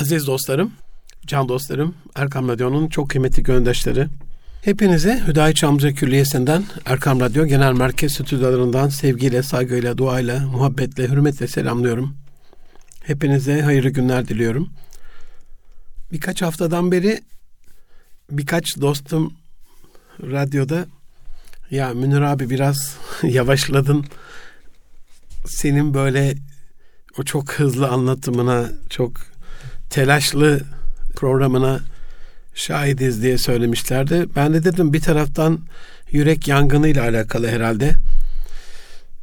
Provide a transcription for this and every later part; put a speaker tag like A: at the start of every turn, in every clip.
A: Aziz dostlarım, can dostlarım, Erkam Radyo'nun çok kıymetli göndaşları. Hepinize Hüdayi Çamlıca Külliyesi'nden Erkam Radyo Genel Merkez Stüdyolarından sevgiyle, saygıyla, duayla, muhabbetle, hürmetle selamlıyorum. Hepinize hayırlı günler diliyorum. Birkaç haftadan beri birkaç dostum radyoda ya Münir abi biraz yavaşladın. Senin böyle o çok hızlı anlatımına, çok telaşlı programına şahidiz diye söylemişlerdi. Ben de dedim bir taraftan yürek yangını ile alakalı herhalde.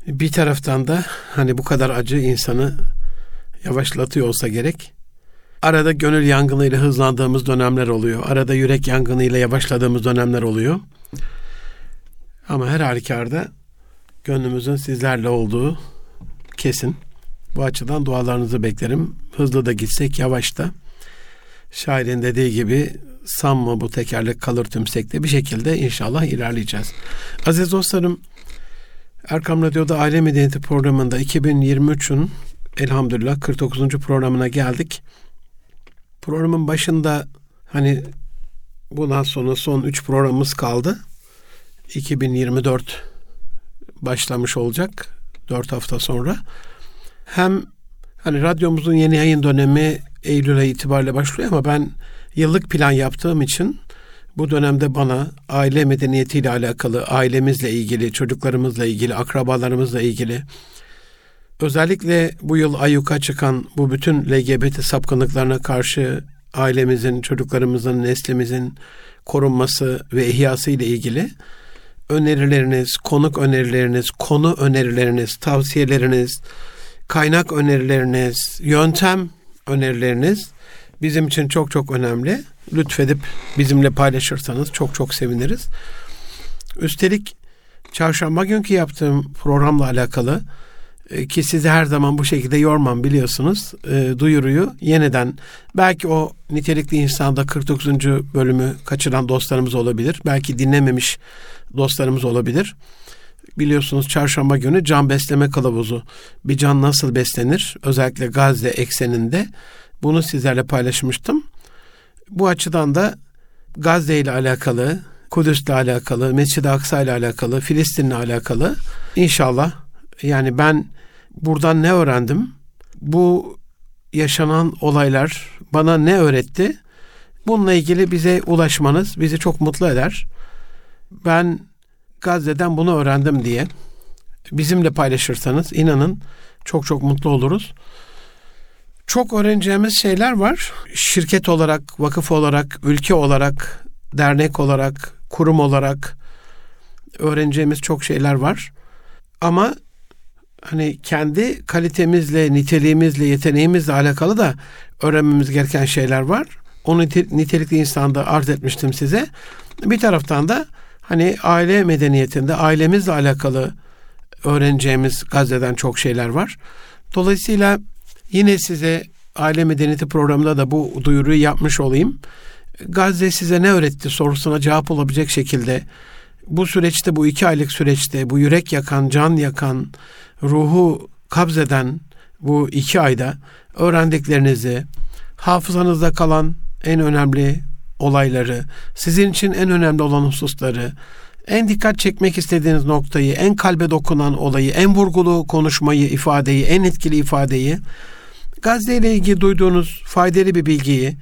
A: Bir taraftan da hani bu kadar acı insanı yavaşlatıyor olsa gerek. Arada gönül yangınıyla hızlandığımız dönemler oluyor. Arada yürek yangınıyla yavaşladığımız dönemler oluyor. Ama her halükarda gönlümüzün sizlerle olduğu kesin. Bu açıdan dualarınızı beklerim. Hızlı da gitsek, yavaş da. Şairin dediği gibi sanma bu tekerlek kalır tümsekte bir şekilde inşallah ilerleyeceğiz. Aziz dostlarım, Erkam Radyo'da Aile Medeniyeti programında 2023'ün elhamdülillah 49. programına geldik. Programın başında hani bundan sonra son 3 programımız kaldı. 2024 başlamış olacak 4 hafta sonra. Hem hani radyomuzun yeni yayın dönemi Eylül ayı itibariyle başlıyor ama ben yıllık plan yaptığım için bu dönemde bana aile medeniyetiyle alakalı, ailemizle ilgili, çocuklarımızla ilgili, akrabalarımızla ilgili özellikle bu yıl ayyuka çıkan bu bütün LGBT sapkınlıklarına karşı ailemizin, çocuklarımızın, neslimizin korunması ve ihyası ile ilgili önerileriniz, konuk önerileriniz, konu önerileriniz, tavsiyeleriniz, kaynak önerileriniz, yöntem önerileriniz bizim için çok çok önemli. Lütfedip bizimle paylaşırsanız çok çok seviniriz. Üstelik çarşamba günkü yaptığım programla alakalı e, ki sizi her zaman bu şekilde yormam biliyorsunuz e, duyuruyu yeniden belki o nitelikli insanda 49. bölümü kaçıran dostlarımız olabilir. Belki dinlememiş dostlarımız olabilir. Biliyorsunuz çarşamba günü can besleme kılavuzu. Bir can nasıl beslenir? Özellikle Gazze ekseninde bunu sizlerle paylaşmıştım. Bu açıdan da Gazze ile alakalı, Kudüs ile alakalı, Mescid-i Aksa ile alakalı, Filistin ile alakalı inşallah yani ben buradan ne öğrendim? Bu yaşanan olaylar bana ne öğretti? Bununla ilgili bize ulaşmanız bizi çok mutlu eder. Ben Gazze'den bunu öğrendim diye bizimle paylaşırsanız inanın çok çok mutlu oluruz. Çok öğreneceğimiz şeyler var. Şirket olarak, vakıf olarak, ülke olarak, dernek olarak, kurum olarak öğreneceğimiz çok şeyler var. Ama hani kendi kalitemizle, niteliğimizle, yeteneğimizle alakalı da öğrenmemiz gereken şeyler var. Onu nitelikli insanda arz etmiştim size. Bir taraftan da hani aile medeniyetinde ailemizle alakalı öğreneceğimiz Gazze'den çok şeyler var. Dolayısıyla yine size aile medeniyeti programında da bu duyuruyu yapmış olayım. Gazze size ne öğretti sorusuna cevap olabilecek şekilde bu süreçte bu iki aylık süreçte bu yürek yakan, can yakan, ruhu kabzeden bu iki ayda öğrendiklerinizi, hafızanızda kalan en önemli olayları, sizin için en önemli olan hususları, en dikkat çekmek istediğiniz noktayı, en kalbe dokunan olayı, en vurgulu konuşmayı, ifadeyi, en etkili ifadeyi, Gazze ile ilgili duyduğunuz faydalı bir bilgiyi,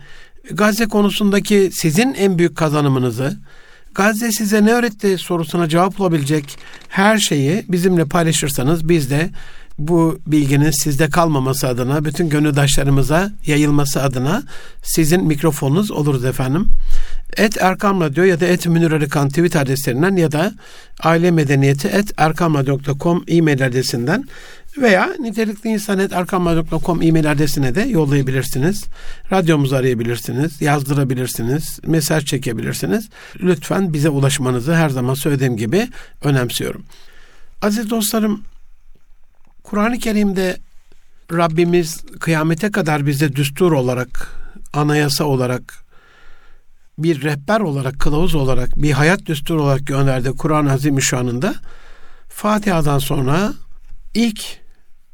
A: Gazze konusundaki sizin en büyük kazanımınızı, Gazze size ne öğretti sorusuna cevap bulabilecek her şeyi bizimle paylaşırsanız biz de bu bilginin sizde kalmaması adına, bütün gönüldaşlarımıza yayılması adına sizin mikrofonunuz oluruz efendim. Et Erkam Radyo ya da et Münir Arıkan tweet adreslerinden ya da aile medeniyeti et erkamradyo.com e-mail adresinden veya nitelikli insanet erkamradyo.com e-mail adresine de yollayabilirsiniz. Radyomuzu arayabilirsiniz, yazdırabilirsiniz, mesaj çekebilirsiniz. Lütfen bize ulaşmanızı her zaman söylediğim gibi önemsiyorum. Aziz dostlarım, Kur'an-ı Kerim'de Rabbimiz kıyamete kadar bize düstur olarak, anayasa olarak, bir rehber olarak, kılavuz olarak, bir hayat düsturu olarak gönderdi Kur'an-ı Azimüşşan'ında Fatiha'dan sonra ilk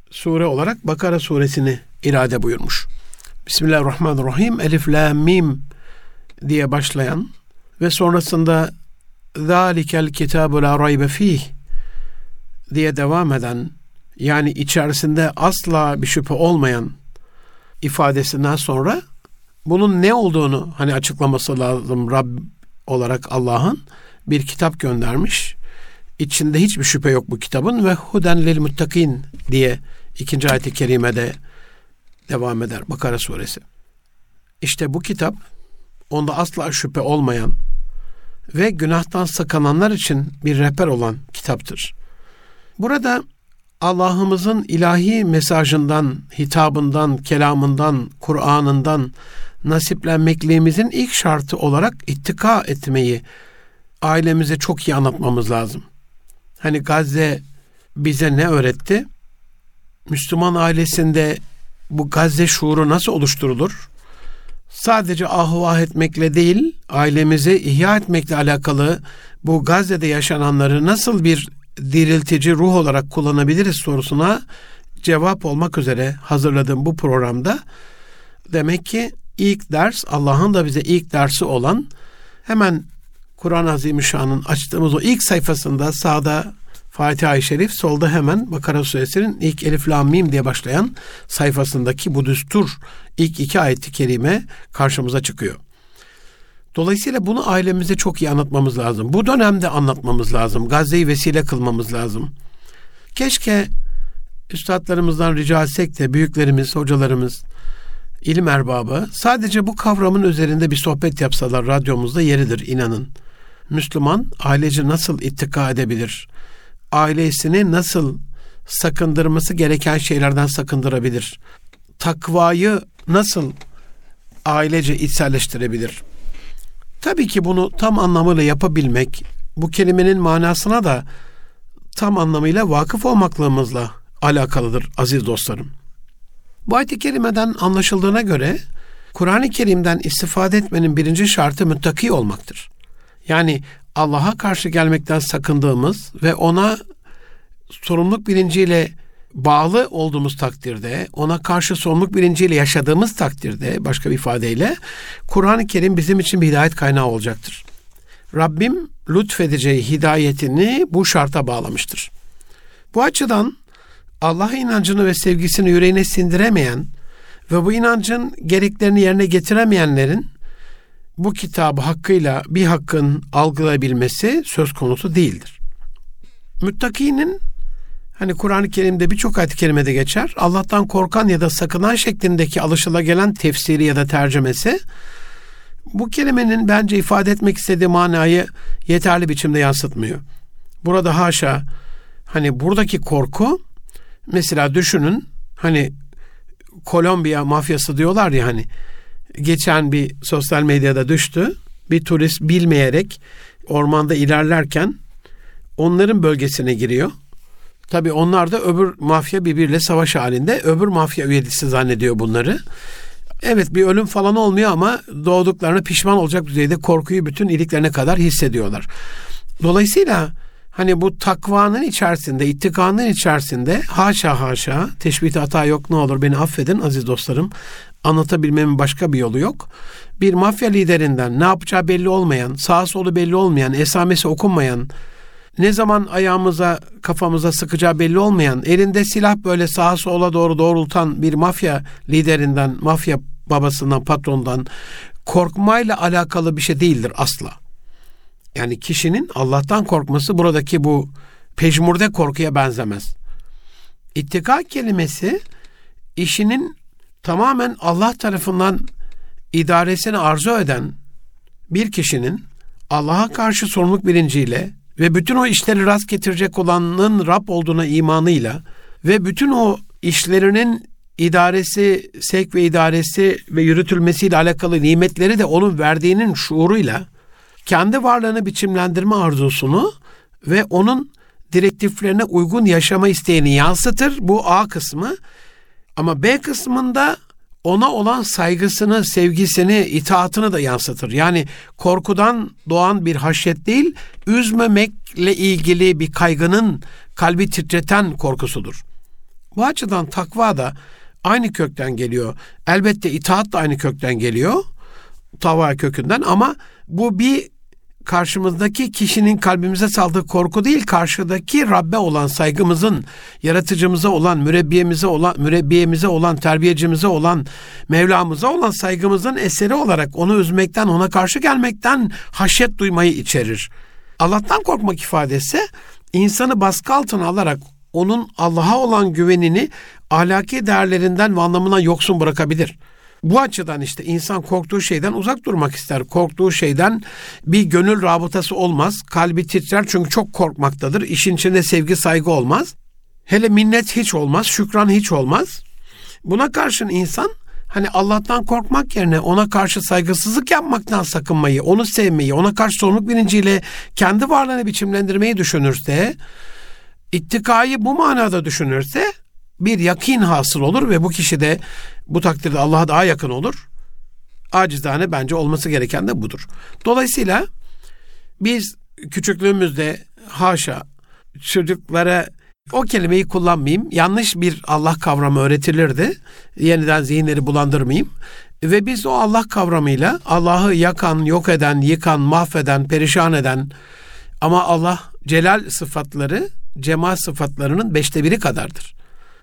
A: sure olarak Bakara suresini irade buyurmuş. Bismillahirrahmanirrahim. Elif, la, mim diye başlayan ve sonrasında zalikel kitabu la raybe fih diye devam eden yani içerisinde asla bir şüphe olmayan ifadesinden sonra bunun ne olduğunu hani açıklaması lazım Rab olarak Allah'ın bir kitap göndermiş. İçinde hiçbir şüphe yok bu kitabın ve huden lil muttakin diye ikinci ayet-i kerimede devam eder Bakara suresi. İşte bu kitap onda asla şüphe olmayan ve günahtan sakınanlar için bir rehber olan kitaptır. Burada Allah'ımızın ilahi mesajından, hitabından, kelamından, Kur'an'ından nasiplenmekliğimizin ilk şartı olarak ittika etmeyi ailemize çok iyi anlatmamız lazım. Hani Gazze bize ne öğretti? Müslüman ailesinde bu Gazze şuuru nasıl oluşturulur? Sadece ahuvah etmekle değil, ailemizi ihya etmekle alakalı bu Gazze'de yaşananları nasıl bir diriltici ruh olarak kullanabiliriz sorusuna cevap olmak üzere hazırladığım bu programda demek ki ilk ders Allah'ın da bize ilk dersi olan hemen Kur'an-ı Azimüşşan'ın açtığımız o ilk sayfasında sağda Fatiha-i Şerif, solda hemen Bakara Suresinin ilk Elif Lam Mim diye başlayan sayfasındaki bu düstur ilk iki ayeti kerime karşımıza çıkıyor. Dolayısıyla bunu ailemize çok iyi anlatmamız lazım. Bu dönemde anlatmamız lazım. Gazze'yi vesile kılmamız lazım. Keşke üstadlarımızdan rica etsek de büyüklerimiz, hocalarımız, ilim erbabı sadece bu kavramın üzerinde bir sohbet yapsalar radyomuzda yeridir inanın. Müslüman ailece nasıl ittika edebilir? Ailesini nasıl sakındırması gereken şeylerden sakındırabilir? Takvayı nasıl ailece içselleştirebilir? Tabii ki bunu tam anlamıyla yapabilmek, bu kelimenin manasına da tam anlamıyla vakıf olmaklığımızla alakalıdır aziz dostlarım. Bu ayet-i kerimeden anlaşıldığına göre Kur'an-ı Kerim'den istifade etmenin birinci şartı müttaki olmaktır. Yani Allah'a karşı gelmekten sakındığımız ve ona sorumluluk bilinciyle bağlı olduğumuz takdirde, ona karşı sorumluluk bilinciyle yaşadığımız takdirde, başka bir ifadeyle, Kur'an-ı Kerim bizim için bir hidayet kaynağı olacaktır. Rabbim lütfedeceği hidayetini bu şarta bağlamıştır. Bu açıdan Allah'a inancını ve sevgisini yüreğine sindiremeyen ve bu inancın gereklerini yerine getiremeyenlerin bu kitabı hakkıyla bir hakkın algılayabilmesi söz konusu değildir. Müttakinin hani Kur'an-ı Kerim'de birçok ayet-i kerimede geçer. Allah'tan korkan ya da sakınan şeklindeki alışılagelen tefsiri ya da tercümesi bu kelimenin bence ifade etmek istediği manayı yeterli biçimde yansıtmıyor. Burada haşa hani buradaki korku mesela düşünün hani Kolombiya mafyası diyorlar ya hani geçen bir sosyal medyada düştü. Bir turist bilmeyerek ormanda ilerlerken onların bölgesine giriyor. Tabi onlar da öbür mafya birbiriyle savaş halinde. Öbür mafya üyesi zannediyor bunları. Evet bir ölüm falan olmuyor ama doğduklarına pişman olacak düzeyde korkuyu bütün iliklerine kadar hissediyorlar. Dolayısıyla hani bu takvanın içerisinde, ittikanın içerisinde haşa haşa teşbih hata yok ne olur beni affedin aziz dostlarım. Anlatabilmemin başka bir yolu yok. Bir mafya liderinden ne yapacağı belli olmayan, sağ solu belli olmayan, esamesi okunmayan, ne zaman ayağımıza kafamıza sıkacağı belli olmayan, elinde silah böyle sağa sola doğru doğrultan bir mafya liderinden, mafya babasından, patrondan korkmayla alakalı bir şey değildir asla. Yani kişinin Allah'tan korkması buradaki bu pejmurde korkuya benzemez. İttika kelimesi işinin tamamen Allah tarafından idaresini arzu eden bir kişinin Allah'a karşı sorumluluk bilinciyle ve bütün o işleri rast getirecek olanın Rab olduğuna imanıyla ve bütün o işlerinin idaresi, sevk ve idaresi ve yürütülmesiyle alakalı nimetleri de onun verdiğinin şuuruyla kendi varlığını biçimlendirme arzusunu ve onun direktiflerine uygun yaşama isteğini yansıtır. Bu A kısmı. Ama B kısmında ona olan saygısını, sevgisini, itaatını da yansıtır. Yani korkudan doğan bir haşyet değil, üzmemekle ilgili bir kaygının kalbi titreten korkusudur. Bu açıdan takva da aynı kökten geliyor. Elbette itaat da aynı kökten geliyor. Tava kökünden ama bu bir karşımızdaki kişinin kalbimize saldığı korku değil, karşıdaki Rabbe olan saygımızın, yaratıcımıza olan, mürebbiyemize olan, mürebbiyemize olan, terbiyecimize olan, Mevlamıza olan saygımızın eseri olarak onu üzmekten, ona karşı gelmekten haşyet duymayı içerir. Allah'tan korkmak ifadesi insanı baskı altına alarak onun Allah'a olan güvenini ahlaki değerlerinden ve anlamından yoksun bırakabilir.'' Bu açıdan işte insan korktuğu şeyden uzak durmak ister. Korktuğu şeyden bir gönül rabıtası olmaz. Kalbi titrer çünkü çok korkmaktadır. İşin içinde sevgi saygı olmaz. Hele minnet hiç olmaz, şükran hiç olmaz. Buna karşın insan hani Allah'tan korkmak yerine ona karşı saygısızlık yapmaktan sakınmayı, onu sevmeyi, ona karşı sorumluluk bilinciyle kendi varlığını biçimlendirmeyi düşünürse, ittikayı bu manada düşünürse bir yakin hasıl olur ve bu kişi de bu takdirde Allah'a daha yakın olur. Acizane bence olması gereken de budur. Dolayısıyla biz küçüklüğümüzde haşa çocuklara o kelimeyi kullanmayayım. Yanlış bir Allah kavramı öğretilirdi. Yeniden zihinleri bulandırmayayım. Ve biz o Allah kavramıyla Allah'ı yakan, yok eden, yıkan, mahveden, perişan eden ama Allah celal sıfatları cemal sıfatlarının beşte biri kadardır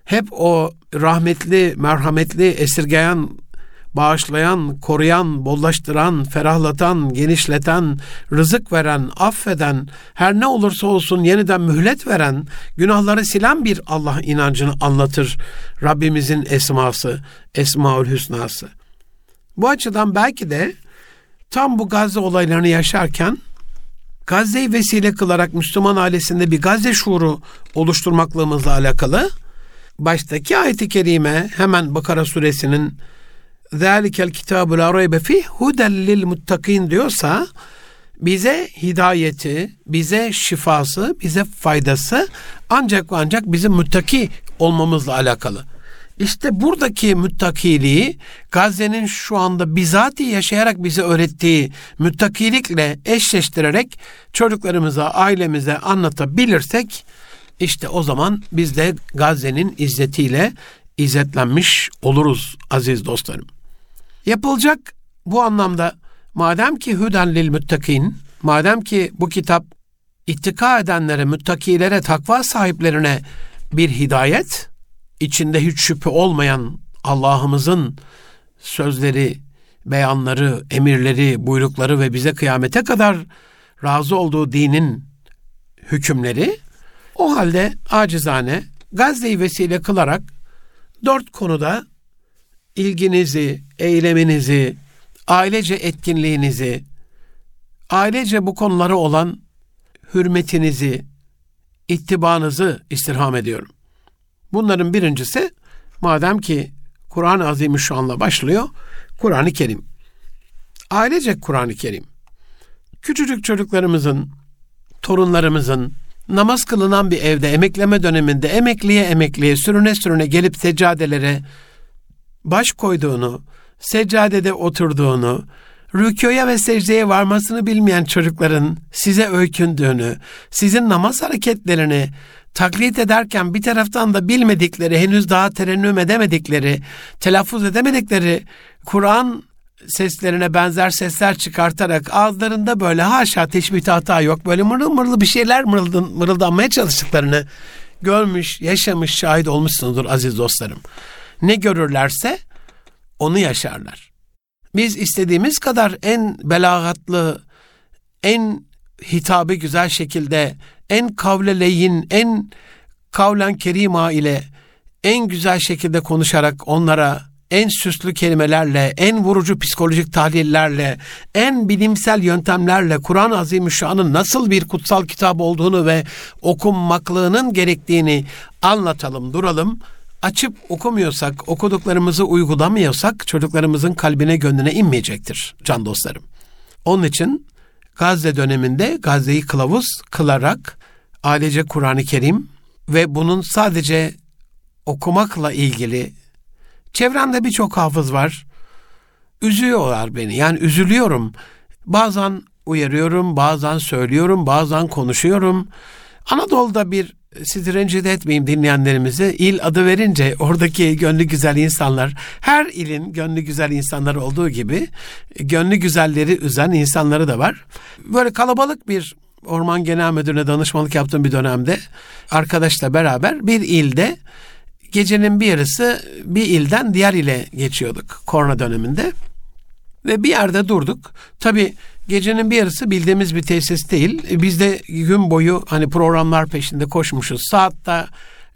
A: hep o rahmetli, merhametli, esirgeyen, bağışlayan, koruyan, bollaştıran, ferahlatan, genişleten, rızık veren, affeden, her ne olursa olsun yeniden mühlet veren, günahları silen bir Allah inancını anlatır Rabbimizin esması, Esmaül Hüsnası. Bu açıdan belki de tam bu Gazze olaylarını yaşarken Gazze'yi vesile kılarak Müslüman ailesinde bir Gazze şuuru oluşturmaklığımızla alakalı baştaki ayet-i kerime hemen Bakara suresinin ذَٰلِكَ الْكِتَابُ لَا رَيْبَ فِيهِ هُدَى لِلْمُتَّقِينَ diyorsa bize hidayeti, bize şifası, bize faydası ancak ve ancak bizim müttaki olmamızla alakalı. İşte buradaki müttakiliği Gazze'nin şu anda bizatihi yaşayarak bize öğrettiği müttakilikle eşleştirerek çocuklarımıza, ailemize anlatabilirsek işte o zaman biz de Gazze'nin izzetiyle izzetlenmiş oluruz aziz dostlarım. Yapılacak bu anlamda madem ki hüden lil müttakin, madem ki bu kitap ittika edenlere, müttakilere, takva sahiplerine bir hidayet, içinde hiç şüphe olmayan Allah'ımızın sözleri, beyanları, emirleri, buyrukları ve bize kıyamete kadar razı olduğu dinin hükümleri o halde acizane Gazze'yi vesile kılarak dört konuda ilginizi, eyleminizi, ailece etkinliğinizi, ailece bu konulara olan hürmetinizi, ittibanızı istirham ediyorum. Bunların birincisi madem ki Kur'an-ı Azimüşşan'la başlıyor, Kur'an-ı Kerim. Ailece Kur'an-ı Kerim. Küçücük çocuklarımızın, torunlarımızın, namaz kılınan bir evde emekleme döneminde emekliye emekliye sürüne sürüne gelip seccadelere baş koyduğunu, seccadede oturduğunu, rükûya ve secdeye varmasını bilmeyen çocukların size öykündüğünü, sizin namaz hareketlerini taklit ederken bir taraftan da bilmedikleri, henüz daha terennüm edemedikleri, telaffuz edemedikleri Kur'an seslerine benzer sesler çıkartarak ağızlarında böyle haşa teşbih hata yok. Böyle mırıl mırıl bir şeyler mırıldın, mırıldanmaya çalıştıklarını görmüş, yaşamış, şahit olmuşsunuzdur aziz dostlarım. Ne görürlerse onu yaşarlar. Biz istediğimiz kadar en belagatlı, en hitabı güzel şekilde, en kavleleyin, en kavlen kerima ile en güzel şekilde konuşarak onlara en süslü kelimelerle, en vurucu psikolojik tahlillerle, en bilimsel yöntemlerle Kur'an-ı Azimüşşan'ın nasıl bir kutsal kitap olduğunu ve okunmaklığının gerektiğini anlatalım, duralım. Açıp okumuyorsak, okuduklarımızı uygulamıyorsak çocuklarımızın kalbine gönlüne inmeyecektir can dostlarım. Onun için Gazze döneminde Gazze'yi kılavuz kılarak ailece Kur'an-ı Kerim ve bunun sadece okumakla ilgili Çevremde birçok hafız var. Üzüyorlar beni. Yani üzülüyorum. Bazen uyarıyorum, bazen söylüyorum, bazen konuşuyorum. Anadolu'da bir sizi rencide etmeyeyim dinleyenlerimizi. İl adı verince oradaki gönlü güzel insanlar, her ilin gönlü güzel insanları olduğu gibi gönlü güzelleri üzen insanları da var. Böyle kalabalık bir Orman Genel Müdürü'ne danışmanlık yaptığım bir dönemde arkadaşla beraber bir ilde gecenin bir yarısı bir ilden diğer ile geçiyorduk korona döneminde. Ve bir yerde durduk. Tabii gecenin bir yarısı bildiğimiz bir tesis değil. Biz de gün boyu hani programlar peşinde koşmuşuz. Saatte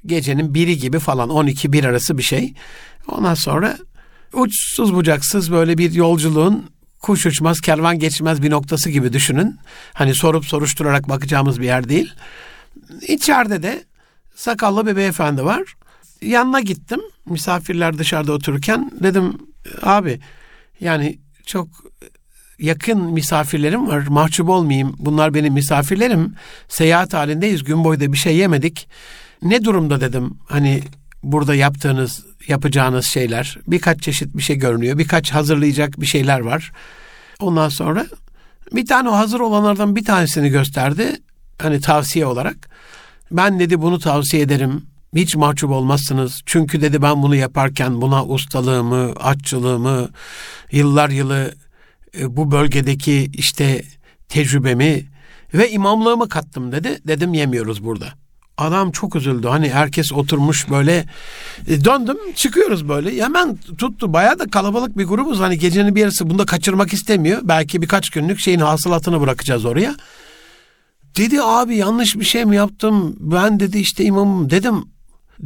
A: gecenin biri gibi falan 12-1 arası bir şey. Ondan sonra uçsuz bucaksız böyle bir yolculuğun kuş uçmaz kervan geçmez bir noktası gibi düşünün. Hani sorup soruşturarak bakacağımız bir yer değil. İçeride de sakallı bir beyefendi var. Yanına gittim. Misafirler dışarıda otururken dedim abi yani çok yakın misafirlerim var. Mahcup olmayayım. Bunlar benim misafirlerim. Seyahat halindeyiz. Gün boyu da bir şey yemedik. Ne durumda dedim. Hani burada yaptığınız, yapacağınız şeyler. Birkaç çeşit bir şey görünüyor. Birkaç hazırlayacak bir şeyler var. Ondan sonra bir tane o hazır olanlardan bir tanesini gösterdi. Hani tavsiye olarak. Ben dedi bunu tavsiye ederim. Hiç mahcup olmazsınız. Çünkü dedi ben bunu yaparken buna ustalığımı, aççılığımı, yıllar yılı e, bu bölgedeki işte tecrübemi ve imamlığımı kattım dedi. Dedim yemiyoruz burada. Adam çok üzüldü. Hani herkes oturmuş böyle e, döndüm çıkıyoruz böyle. Hemen tuttu. Bayağı da kalabalık bir grubuz. Hani gecenin bir yarısı bunu da kaçırmak istemiyor. Belki birkaç günlük şeyin hasılatını bırakacağız oraya. Dedi abi yanlış bir şey mi yaptım? Ben dedi işte imamım dedim.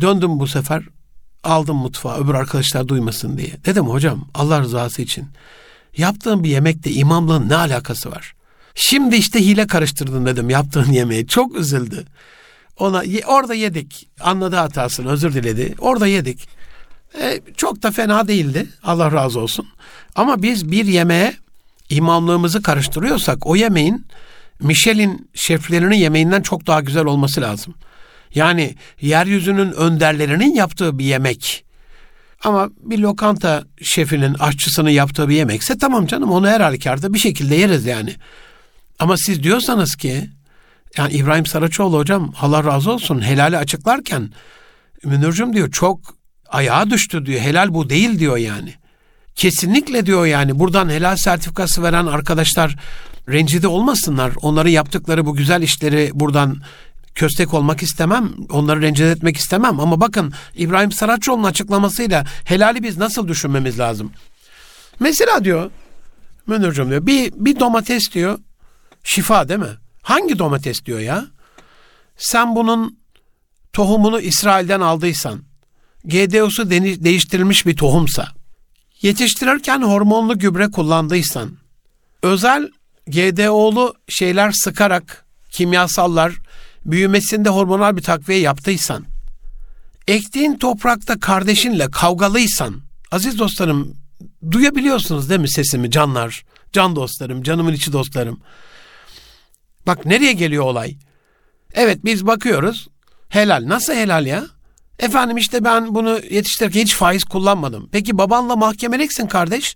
A: Döndüm bu sefer. Aldım mutfağa öbür arkadaşlar duymasın diye. Dedim hocam Allah rızası için yaptığın bir yemekte imamlığın ne alakası var? Şimdi işte hile karıştırdın dedim yaptığın yemeği. Çok üzüldü. Ona orada yedik. Anladı hatasını, özür diledi. Orada yedik. E, çok da fena değildi. Allah razı olsun. Ama biz bir yemeğe imamlığımızı karıştırıyorsak o yemeğin Michelin şeflerinin yemeğinden çok daha güzel olması lazım. Yani yeryüzünün önderlerinin yaptığı bir yemek. Ama bir lokanta şefinin, aşçısının yaptığı bir yemekse tamam canım onu her halükarda bir şekilde yeriz yani. Ama siz diyorsanız ki yani İbrahim Saraçoğlu hocam Allah razı olsun helali açıklarken Münir'cim diyor çok ayağa düştü diyor. Helal bu değil diyor yani. Kesinlikle diyor yani buradan helal sertifikası veren arkadaşlar rencide olmasınlar. Onların yaptıkları bu güzel işleri buradan köstek olmak istemem. Onları rencide etmek istemem. Ama bakın İbrahim Saraçoğlu'nun açıklamasıyla helali biz nasıl düşünmemiz lazım? Mesela diyor Münir'cim diyor bir, bir domates diyor şifa değil mi? Hangi domates diyor ya? Sen bunun tohumunu İsrail'den aldıysan, GDO'su değiştirilmiş bir tohumsa, yetiştirirken hormonlu gübre kullandıysan, özel GDO'lu şeyler sıkarak, kimyasallar, büyümesinde hormonal bir takviye yaptıysan, ektiğin toprakta kardeşinle kavgalıysan, aziz dostlarım duyabiliyorsunuz değil mi sesimi canlar, can dostlarım, canımın içi dostlarım. Bak nereye geliyor olay? Evet biz bakıyoruz. Helal. Nasıl helal ya? Efendim işte ben bunu yetiştirirken hiç faiz kullanmadım. Peki babanla mahkemeliksin kardeş.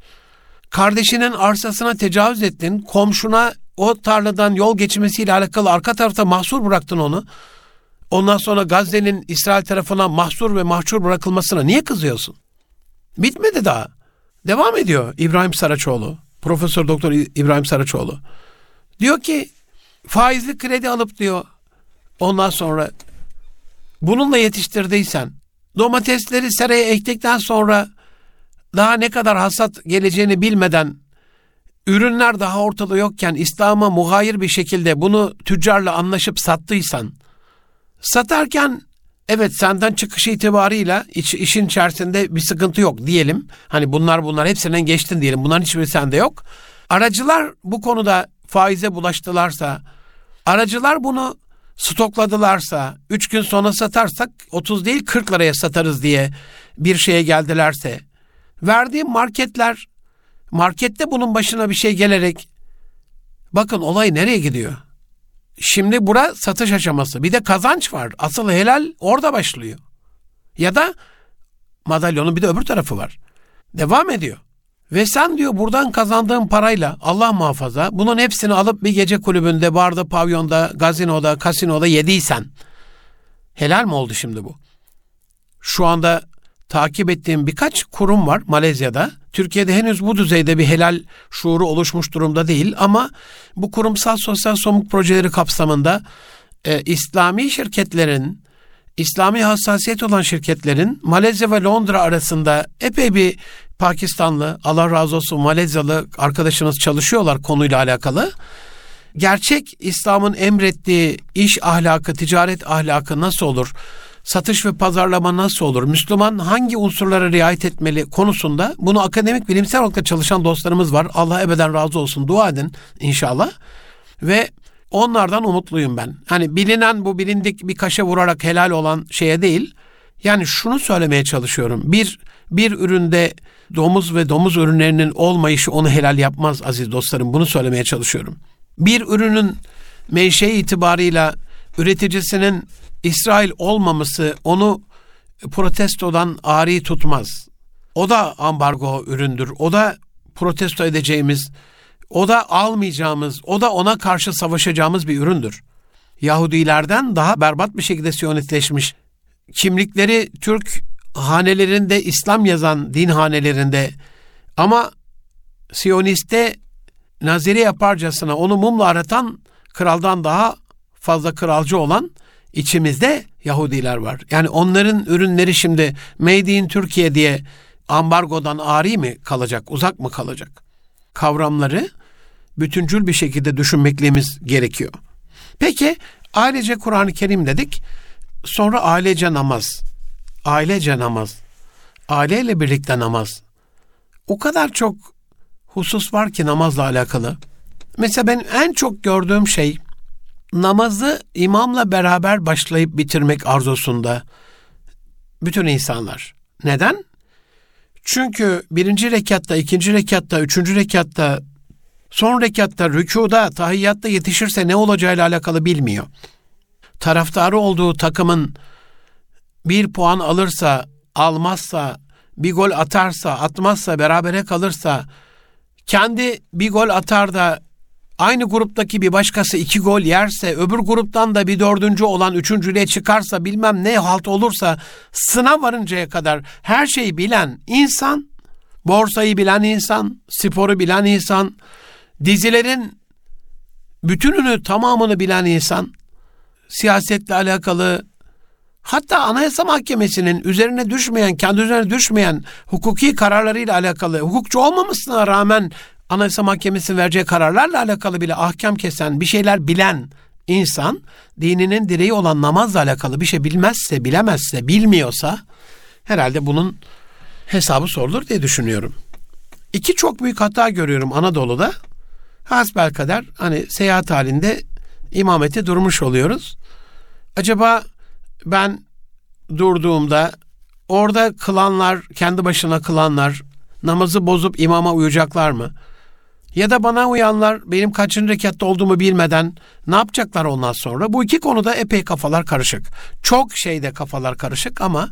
A: Kardeşinin arsasına tecavüz ettin. Komşuna o tarladan yol geçmesiyle alakalı arka tarafta mahsur bıraktın onu. Ondan sonra Gazze'nin İsrail tarafından mahsur ve mahsur bırakılmasına niye kızıyorsun? Bitmedi daha. Devam ediyor İbrahim Saraçoğlu. Profesör Doktor İbrahim Saraçoğlu. Diyor ki faizli kredi alıp diyor ondan sonra bununla yetiştirdiysen domatesleri seraya ektikten sonra daha ne kadar hasat geleceğini bilmeden ürünler daha ortada yokken İslam'a muhayir bir şekilde bunu tüccarla anlaşıp sattıysan satarken evet senden çıkış itibarıyla iç, işin içerisinde bir sıkıntı yok diyelim. Hani bunlar bunlar hepsinden geçtin diyelim. Bunların hiçbiri sende yok. Aracılar bu konuda faize bulaştılarsa, aracılar bunu stokladılarsa, 3 gün sonra satarsak 30 değil 40 liraya satarız diye bir şeye geldilerse, verdiğim marketler, markette bunun başına bir şey gelerek, bakın olay nereye gidiyor? Şimdi bura satış aşaması. Bir de kazanç var. Asıl helal orada başlıyor. Ya da madalyonun bir de öbür tarafı var. Devam ediyor. Ve sen diyor buradan kazandığın parayla Allah muhafaza bunun hepsini alıp bir gece kulübünde, barda, pavyonda, gazinoda, kasinoda yediysen Helal mi oldu şimdi bu? Şu anda takip ettiğim birkaç kurum var Malezya'da. Türkiye'de henüz bu düzeyde bir helal şuuru oluşmuş durumda değil ama bu kurumsal sosyal somut projeleri kapsamında e, İslami şirketlerin, İslami hassasiyet olan şirketlerin Malezya ve Londra arasında epey bir Pakistanlı, Allah razı olsun Malezyalı arkadaşımız çalışıyorlar konuyla alakalı. Gerçek İslam'ın emrettiği iş ahlakı, ticaret ahlakı nasıl olur? Satış ve pazarlama nasıl olur? Müslüman hangi unsurlara riayet etmeli konusunda bunu akademik bilimsel olarak çalışan dostlarımız var. Allah ebeden razı olsun. Dua edin inşallah. Ve onlardan umutluyum ben. Hani bilinen bu bilindik bir kaşe vurarak helal olan şeye değil. Yani şunu söylemeye çalışıyorum. Bir bir üründe domuz ve domuz ürünlerinin olmayışı onu helal yapmaz aziz dostlarım. Bunu söylemeye çalışıyorum. Bir ürünün menşe itibarıyla üreticisinin İsrail olmaması onu protestodan ari tutmaz. O da ambargo üründür. O da protesto edeceğimiz, o da almayacağımız, o da ona karşı savaşacağımız bir üründür. Yahudilerden daha berbat bir şekilde siyonistleşmiş. Kimlikleri Türk hanelerinde İslam yazan din hanelerinde ama Siyoniste naziri yaparcasına onu mumla aratan kraldan daha fazla kralcı olan içimizde Yahudiler var. Yani onların ürünleri şimdi Made in Türkiye diye ambargodan ari mi kalacak, uzak mı kalacak? Kavramları bütüncül bir şekilde düşünmekliğimiz gerekiyor. Peki ailece Kur'an-ı Kerim dedik. Sonra ailece namaz. Ailece namaz. Aileyle birlikte namaz. O kadar çok husus var ki namazla alakalı. Mesela ben en çok gördüğüm şey namazı imamla beraber başlayıp bitirmek arzusunda bütün insanlar. Neden? Çünkü birinci rekatta, ikinci rekatta, üçüncü rekatta, son rekatta, rükuda, tahiyyatta yetişirse ne olacağıyla alakalı bilmiyor. Taraftarı olduğu takımın bir puan alırsa, almazsa, bir gol atarsa, atmazsa, berabere kalırsa, kendi bir gol atar da aynı gruptaki bir başkası iki gol yerse, öbür gruptan da bir dördüncü olan üçüncülüğe çıkarsa, bilmem ne halt olursa, sınav varıncaya kadar her şeyi bilen insan, borsayı bilen insan, sporu bilen insan, dizilerin bütününü tamamını bilen insan, siyasetle alakalı, hatta Anayasa Mahkemesi'nin üzerine düşmeyen, kendi üzerine düşmeyen hukuki kararlarıyla alakalı, hukukçu olmamasına rağmen Anayasa Mahkemesi vereceği kararlarla alakalı bile ahkam kesen, bir şeyler bilen insan, dininin direği olan namazla alakalı bir şey bilmezse, bilemezse, bilmiyorsa, herhalde bunun hesabı sorulur diye düşünüyorum. İki çok büyük hata görüyorum Anadolu'da. Hasbel kadar hani seyahat halinde imamete durmuş oluyoruz. Acaba ben durduğumda orada kılanlar, kendi başına kılanlar namazı bozup imama uyacaklar mı? Ya da bana uyanlar benim kaçıncı rekatta olduğumu bilmeden ne yapacaklar ondan sonra? Bu iki konuda epey kafalar karışık. Çok şeyde kafalar karışık ama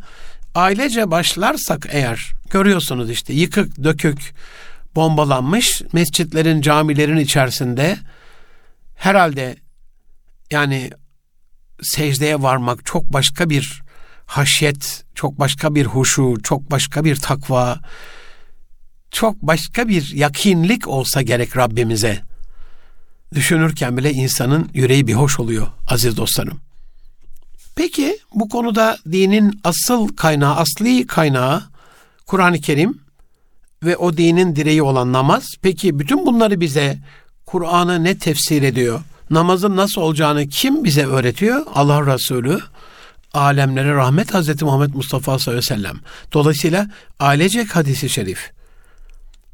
A: ailece başlarsak eğer görüyorsunuz işte yıkık dökük bombalanmış mescitlerin camilerin içerisinde herhalde yani secdeye varmak çok başka bir haşyet, çok başka bir huşu, çok başka bir takva, çok başka bir yakinlik olsa gerek Rabbimize. Düşünürken bile insanın yüreği bir hoş oluyor aziz dostlarım. Peki bu konuda dinin asıl kaynağı, asli kaynağı Kur'an-ı Kerim ve o dinin direği olan namaz. Peki bütün bunları bize Kur'an'ı ne tefsir ediyor? Namazın nasıl olacağını kim bize öğretiyor? Allah Resulü alemlere rahmet Hazreti Muhammed Mustafa sallallahu aleyhi ve sellem. Dolayısıyla ailecek hadisi şerif.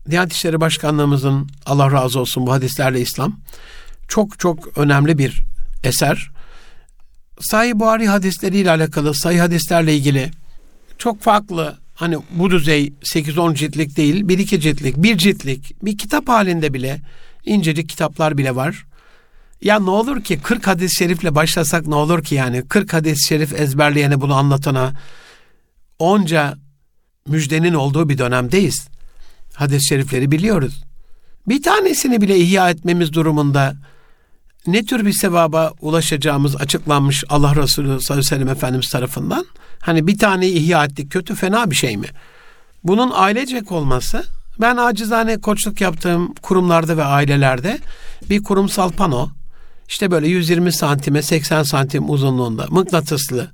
A: Diyanet İşleri Başkanlığımızın Allah razı olsun bu hadislerle İslam çok çok önemli bir eser. Sahih Buhari hadisleriyle alakalı, sahih hadislerle ilgili çok farklı hani bu düzey 8-10 ciltlik değil, 1-2 ciltlik, bir ciltlik, bir kitap halinde bile incecik kitaplar bile var. Ya ne olur ki 40 hadis-i şerifle başlasak ne olur ki yani 40 hadis-i şerif ezberleyene bunu anlatana onca müjdenin olduğu bir dönemdeyiz. Hadis-i şerifleri biliyoruz. Bir tanesini bile ihya etmemiz durumunda ne tür bir sevaba ulaşacağımız açıklanmış Allah Resulü sallallahu aleyhi ve sellem Efendimiz tarafından. Hani bir tane ihya ettik kötü fena bir şey mi? Bunun ailecek olması ben acizane koçluk yaptığım kurumlarda ve ailelerde bir kurumsal pano işte böyle 120 santime 80 santim uzunluğunda mıknatıslı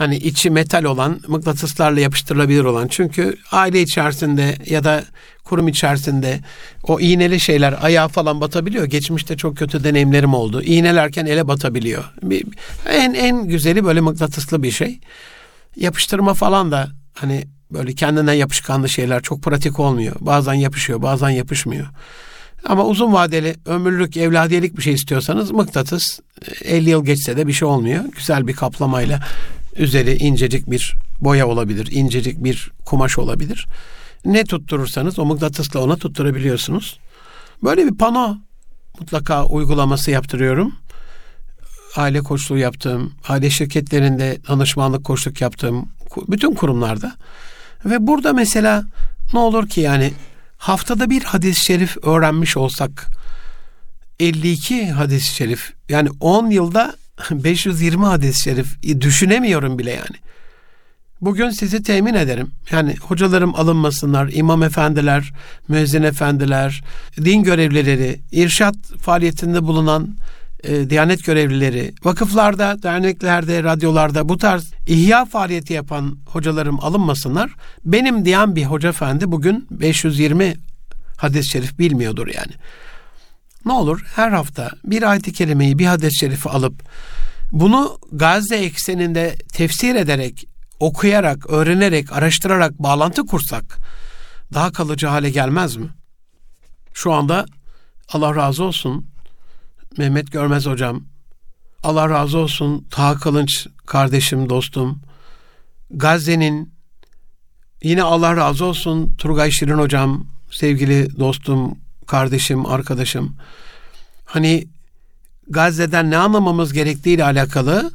A: hani içi metal olan mıknatıslarla yapıştırılabilir olan çünkü aile içerisinde ya da kurum içerisinde o iğneli şeyler ayağa falan batabiliyor. Geçmişte çok kötü deneyimlerim oldu. İğnelerken ele batabiliyor. En en güzeli böyle mıknatıslı bir şey. Yapıştırma falan da hani böyle kendine yapışkanlı şeyler çok pratik olmuyor. Bazen yapışıyor, bazen yapışmıyor. Ama uzun vadeli ömürlük, evladiyelik bir şey istiyorsanız mıknatıs 50 yıl geçse de bir şey olmuyor. Güzel bir kaplamayla üzeri incecik bir boya olabilir, incecik bir kumaş olabilir. Ne tutturursanız o mıknatısla ona tutturabiliyorsunuz. Böyle bir pano mutlaka uygulaması yaptırıyorum. Aile koçluğu yaptığım, aile şirketlerinde danışmanlık koçluk yaptığım bütün kurumlarda. Ve burada mesela ne olur ki yani haftada bir hadis-i şerif öğrenmiş olsak 52 hadis-i şerif yani 10 yılda 520 hadis-i şerif düşünemiyorum bile yani. Bugün sizi temin ederim. Yani hocalarım alınmasınlar, imam efendiler, müezzin efendiler, din görevlileri, irşat faaliyetinde bulunan e, diyanet görevlileri, vakıflarda, derneklerde, radyolarda bu tarz ihya faaliyeti yapan hocalarım alınmasınlar. Benim diyen bir hoca efendi bugün 520 hadis-i şerif bilmiyordur yani. Ne olur her hafta bir ayet-i kerimeyi, bir hadis-i şerifi alıp bunu Gazze ekseninde tefsir ederek, okuyarak, öğrenerek, araştırarak bağlantı kursak daha kalıcı hale gelmez mi? Şu anda Allah razı olsun Mehmet Görmez hocam, Allah razı olsun Taha Kılınç kardeşim, dostum, Gazze'nin yine Allah razı olsun Turgay Şirin hocam, sevgili dostum, kardeşim, arkadaşım. Hani Gazze'den ne anlamamız gerektiği ile alakalı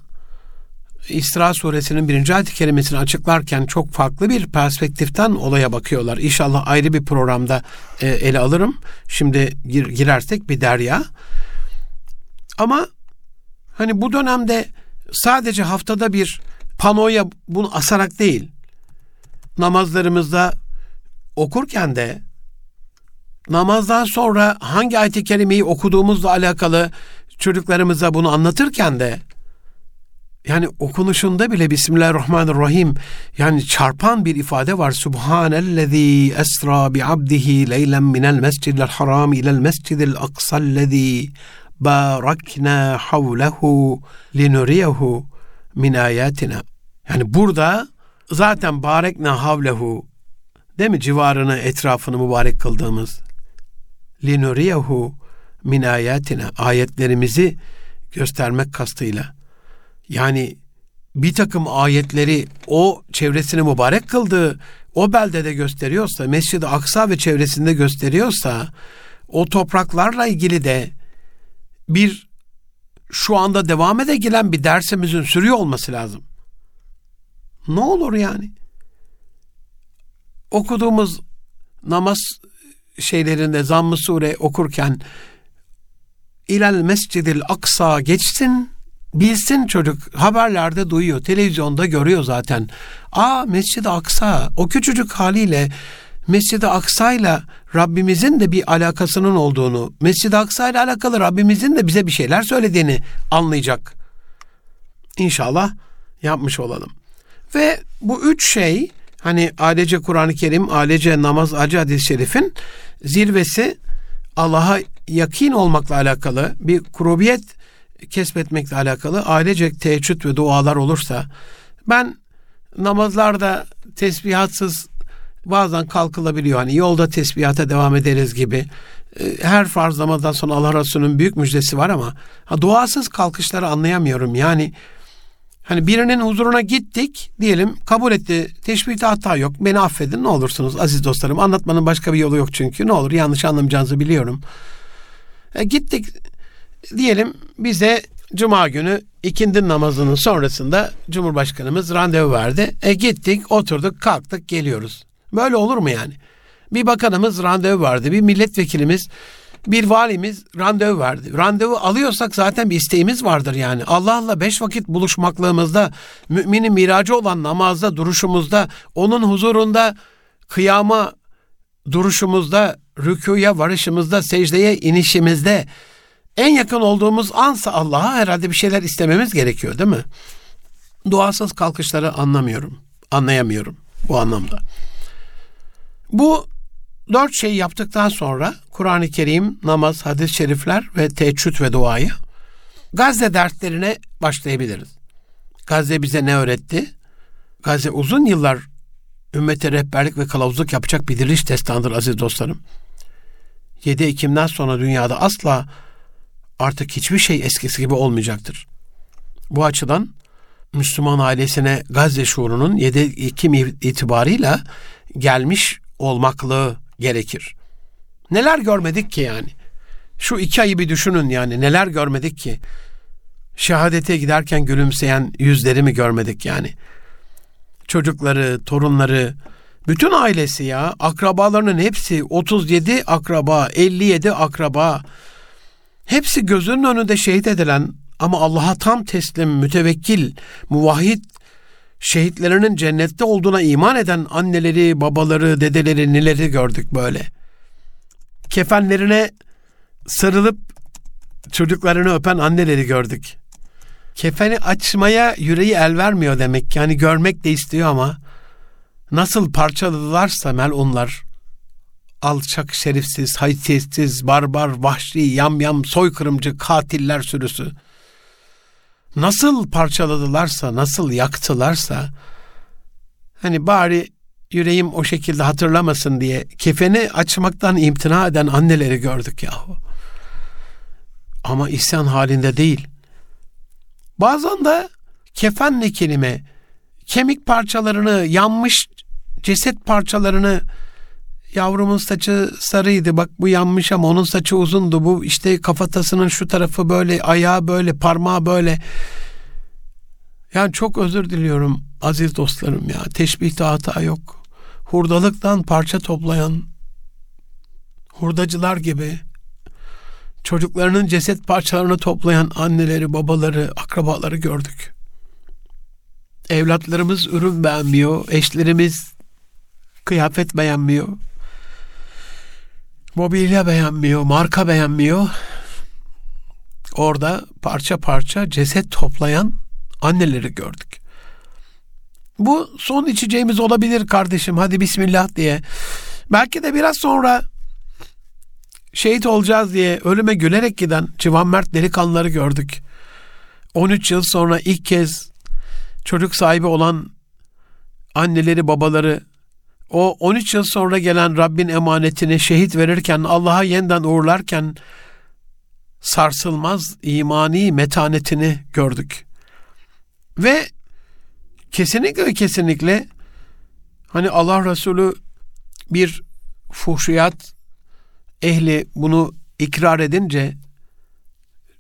A: İsra suresinin birinci ayet-i kerimesini açıklarken çok farklı bir perspektiften olaya bakıyorlar. İnşallah ayrı bir programda e, ele alırım. Şimdi gir, girersek bir derya. Ama hani bu dönemde sadece haftada bir panoya bunu asarak değil, namazlarımızda okurken de namazdan sonra hangi ayet-i kerimeyi okuduğumuzla alakalı çocuklarımıza bunu anlatırken de yani okunuşunda bile Bismillahirrahmanirrahim yani çarpan bir ifade var. Subhanellezî esra bi abdihi leylen minel mescidil haram ilel mescidil aksallezî barakna havlehu linuriyehu min ayatina. Yani burada zaten barekna havlehu değil mi civarını etrafını mübarek kıldığımız linuriyehu min ayatina ayetlerimizi göstermek kastıyla yani bir takım ayetleri o çevresini mübarek kıldığı o beldede gösteriyorsa, Mescid-i Aksa ve çevresinde gösteriyorsa o topraklarla ilgili de bir şu anda devam ede gelen bir dersimizin sürüyor olması lazım. Ne olur yani? Okuduğumuz namaz şeylerinde zamm-ı sure okurken İlal Mescidil Aksa geçsin bilsin çocuk haberlerde duyuyor televizyonda görüyor zaten. Aa Mescid-i Aksa o küçücük haliyle Mescid-i Aksa ile Rabbimizin de bir alakasının olduğunu, Mescid-i Aksa ile alakalı Rabbimizin de bize bir şeyler söylediğini anlayacak. İnşallah yapmış olalım. Ve bu üç şey hani ailece Kur'an-ı Kerim, ailece namaz, acı hadis-i şerifin zirvesi Allah'a yakin olmakla alakalı bir kurubiyet kesbetmekle alakalı ailecek teheccüd ve dualar olursa ben namazlarda tesbihatsız bazen kalkılabiliyor. Hani yolda tesbihata devam ederiz gibi. Ee, her farz namazdan sonra Allah Resulü'nün büyük müjdesi var ama ha, duasız kalkışları anlayamıyorum. Yani hani birinin huzuruna gittik diyelim kabul etti. Teşbihte hata yok. Beni affedin ne olursunuz aziz dostlarım. Anlatmanın başka bir yolu yok çünkü. Ne olur yanlış anlamayacağınızı biliyorum. E, gittik diyelim bize Cuma günü ikindi namazının sonrasında Cumhurbaşkanımız randevu verdi. E gittik, oturduk, kalktık, geliyoruz. Böyle olur mu yani? Bir bakanımız randevu vardı, bir milletvekilimiz bir valimiz randevu verdi. Randevu alıyorsak zaten bir isteğimiz vardır yani. Allah'la beş vakit buluşmaklığımızda, müminin miracı olan namazda, duruşumuzda, onun huzurunda kıyama duruşumuzda, rükuya varışımızda, secdeye inişimizde en yakın olduğumuz ansa Allah'a herhalde bir şeyler istememiz gerekiyor değil mi? Duasız kalkışları anlamıyorum, anlayamıyorum bu anlamda. Bu dört şey yaptıktan sonra Kur'an-ı Kerim, namaz, hadis-i şerifler ve teheccüd ve duayı Gazze dertlerine başlayabiliriz. Gazze bize ne öğretti? Gazze uzun yıllar ümmete rehberlik ve kılavuzluk yapacak bir diriliş destanıdır aziz dostlarım. 7 Ekim'den sonra dünyada asla artık hiçbir şey eskisi gibi olmayacaktır. Bu açıdan Müslüman ailesine Gazze şuurunun 7 Ekim itibarıyla gelmiş olmaklığı gerekir. Neler görmedik ki yani? Şu iki ayı bir düşünün yani neler görmedik ki? Şehadete giderken gülümseyen yüzleri mi görmedik yani? Çocukları, torunları, bütün ailesi ya, akrabalarının hepsi 37 akraba, 57 akraba. Hepsi gözünün önünde şehit edilen ama Allah'a tam teslim, mütevekkil, muvahhid şehitlerinin cennette olduğuna iman eden anneleri, babaları, dedeleri, nileri gördük böyle. Kefenlerine sarılıp çocuklarını öpen anneleri gördük. Kefeni açmaya yüreği el vermiyor demek. Yani görmek de istiyor ama nasıl parçaladılarsa melunlar alçak, şerifsiz, haysiyetsiz, barbar, vahşi, yamyam, soykırımcı katiller sürüsü nasıl parçaladılarsa, nasıl yaktılarsa hani bari yüreğim o şekilde hatırlamasın diye kefeni açmaktan imtina eden anneleri gördük yahu. Ama isyan halinde değil. Bazen de kefenle kelime kemik parçalarını, yanmış ceset parçalarını yavrumun saçı sarıydı bak bu yanmış ama onun saçı uzundu bu işte kafatasının şu tarafı böyle ayağı böyle parmağı böyle yani çok özür diliyorum aziz dostlarım ya teşbihte hata yok hurdalıktan parça toplayan hurdacılar gibi çocuklarının ceset parçalarını toplayan anneleri, babaları, akrabaları gördük. Evlatlarımız ürün beğenmiyor, eşlerimiz kıyafet beğenmiyor. Mobilya beğenmiyor, marka beğenmiyor. Orada parça parça ceset toplayan anneleri gördük. Bu son içeceğimiz olabilir kardeşim hadi bismillah diye. Belki de biraz sonra şehit olacağız diye ölüme gülerek giden Civan Mert delikanlıları gördük. 13 yıl sonra ilk kez çocuk sahibi olan anneleri babaları o 13 yıl sonra gelen Rabbin emanetini şehit verirken Allah'a yeniden uğurlarken sarsılmaz imani metanetini gördük. Ve kesinlikle kesinlikle hani Allah Resulü bir fuhşiyat ehli bunu ikrar edince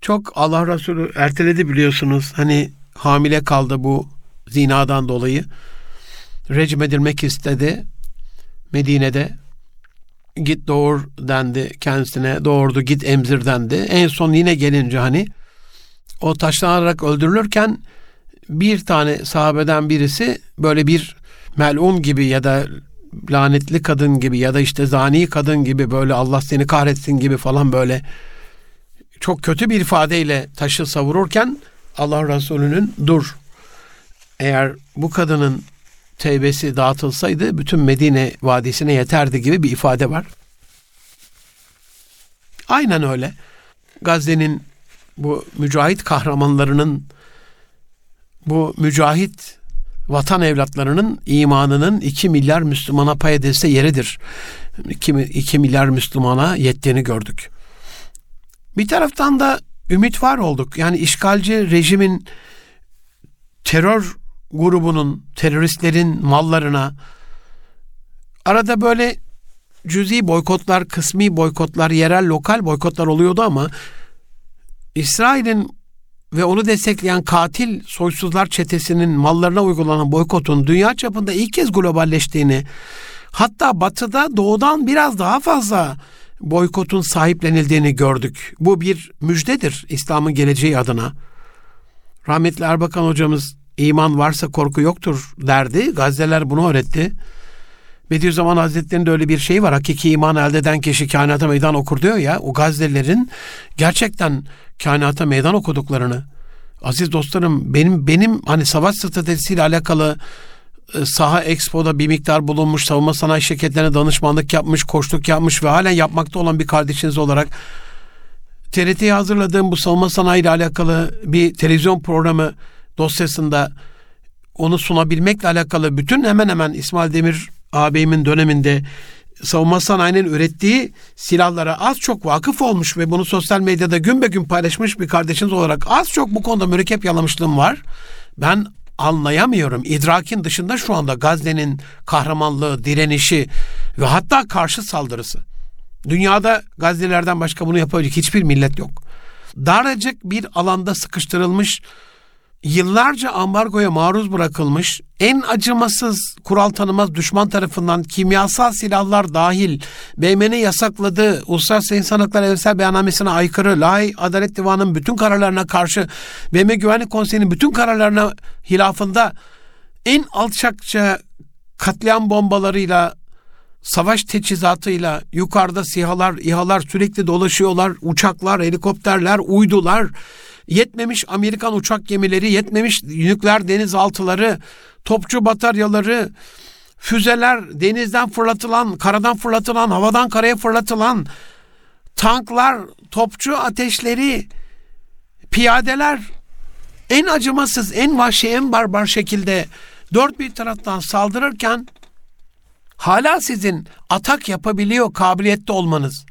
A: çok Allah Resulü erteledi biliyorsunuz. Hani hamile kaldı bu zinadan dolayı. Recm edilmek istedi. Medine'de git doğur dendi kendisine. Doğurdu git emzir dendi. En son yine gelince hani o taşlanarak öldürülürken bir tane sahabeden birisi böyle bir melun gibi ya da lanetli kadın gibi ya da işte zani kadın gibi böyle Allah seni kahretsin gibi falan böyle çok kötü bir ifadeyle taşı savururken Allah Resulü'nün dur eğer bu kadının tevbesi dağıtılsaydı bütün Medine vadisine yeterdi gibi bir ifade var. Aynen öyle. Gazze'nin bu mücahit kahramanlarının bu mücahit vatan evlatlarının imanının 2 milyar Müslümana pay edilse yeridir. 2, 2 milyar Müslümana yettiğini gördük. Bir taraftan da ümit var olduk. Yani işgalci rejimin terör grubunun, teröristlerin mallarına arada böyle cüzi boykotlar, kısmi boykotlar, yerel lokal boykotlar oluyordu ama İsrail'in ve onu destekleyen katil soysuzlar çetesinin mallarına uygulanan boykotun dünya çapında ilk kez globalleştiğini, hatta batıda doğudan biraz daha fazla boykotun sahiplenildiğini gördük. Bu bir müjdedir İslam'ın geleceği adına. Rahmetli Erbakan hocamız iman varsa korku yoktur derdi. Gazeteler bunu öğretti. Bediüzzaman Hazretleri'nin de öyle bir şey var. Hakiki iman elde eden kişi kainata meydan okur diyor ya. O gazelerin gerçekten kainata meydan okuduklarını. Aziz dostlarım benim benim hani savaş stratejisiyle alakalı e, saha Expo'da bir miktar bulunmuş, savunma sanayi şirketlerine danışmanlık yapmış, koçluk yapmış ve halen yapmakta olan bir kardeşiniz olarak TRT'ye hazırladığım bu savunma sanayi ile alakalı bir televizyon programı dosyasında onu sunabilmekle alakalı bütün hemen hemen İsmail Demir ağabeyimin döneminde savunma sanayinin ürettiği silahlara az çok vakıf olmuş ve bunu sosyal medyada gün be gün paylaşmış bir kardeşiniz olarak az çok bu konuda mürekkep yalamışlığım var. Ben anlayamıyorum. İdrakin dışında şu anda Gazze'nin kahramanlığı, direnişi ve hatta karşı saldırısı. Dünyada Gazze'lerden başka bunu yapabilecek hiçbir millet yok. Daracık bir alanda sıkıştırılmış yıllarca ambargoya maruz bırakılmış, en acımasız, kural tanımaz düşman tarafından kimyasal silahlar dahil BM'nin yasakladığı Uluslararası İnsan Hakları Evrensel Beyannamesi'ne aykırı, Lahi Adalet Divanı'nın bütün kararlarına karşı, BM Güvenlik Konseyi'nin bütün kararlarına hilafında en alçakça katliam bombalarıyla savaş teçhizatıyla yukarıda sihalar, İHA'lar sürekli dolaşıyorlar, uçaklar, helikopterler, uydular, Yetmemiş Amerikan uçak gemileri, yetmemiş nükleer denizaltıları, topçu bataryaları, füzeler, denizden fırlatılan, karadan fırlatılan, havadan karaya fırlatılan tanklar, topçu ateşleri, piyadeler. En acımasız, en vahşi, en barbar şekilde dört bir taraftan saldırırken hala sizin atak yapabiliyor kabiliyette olmanız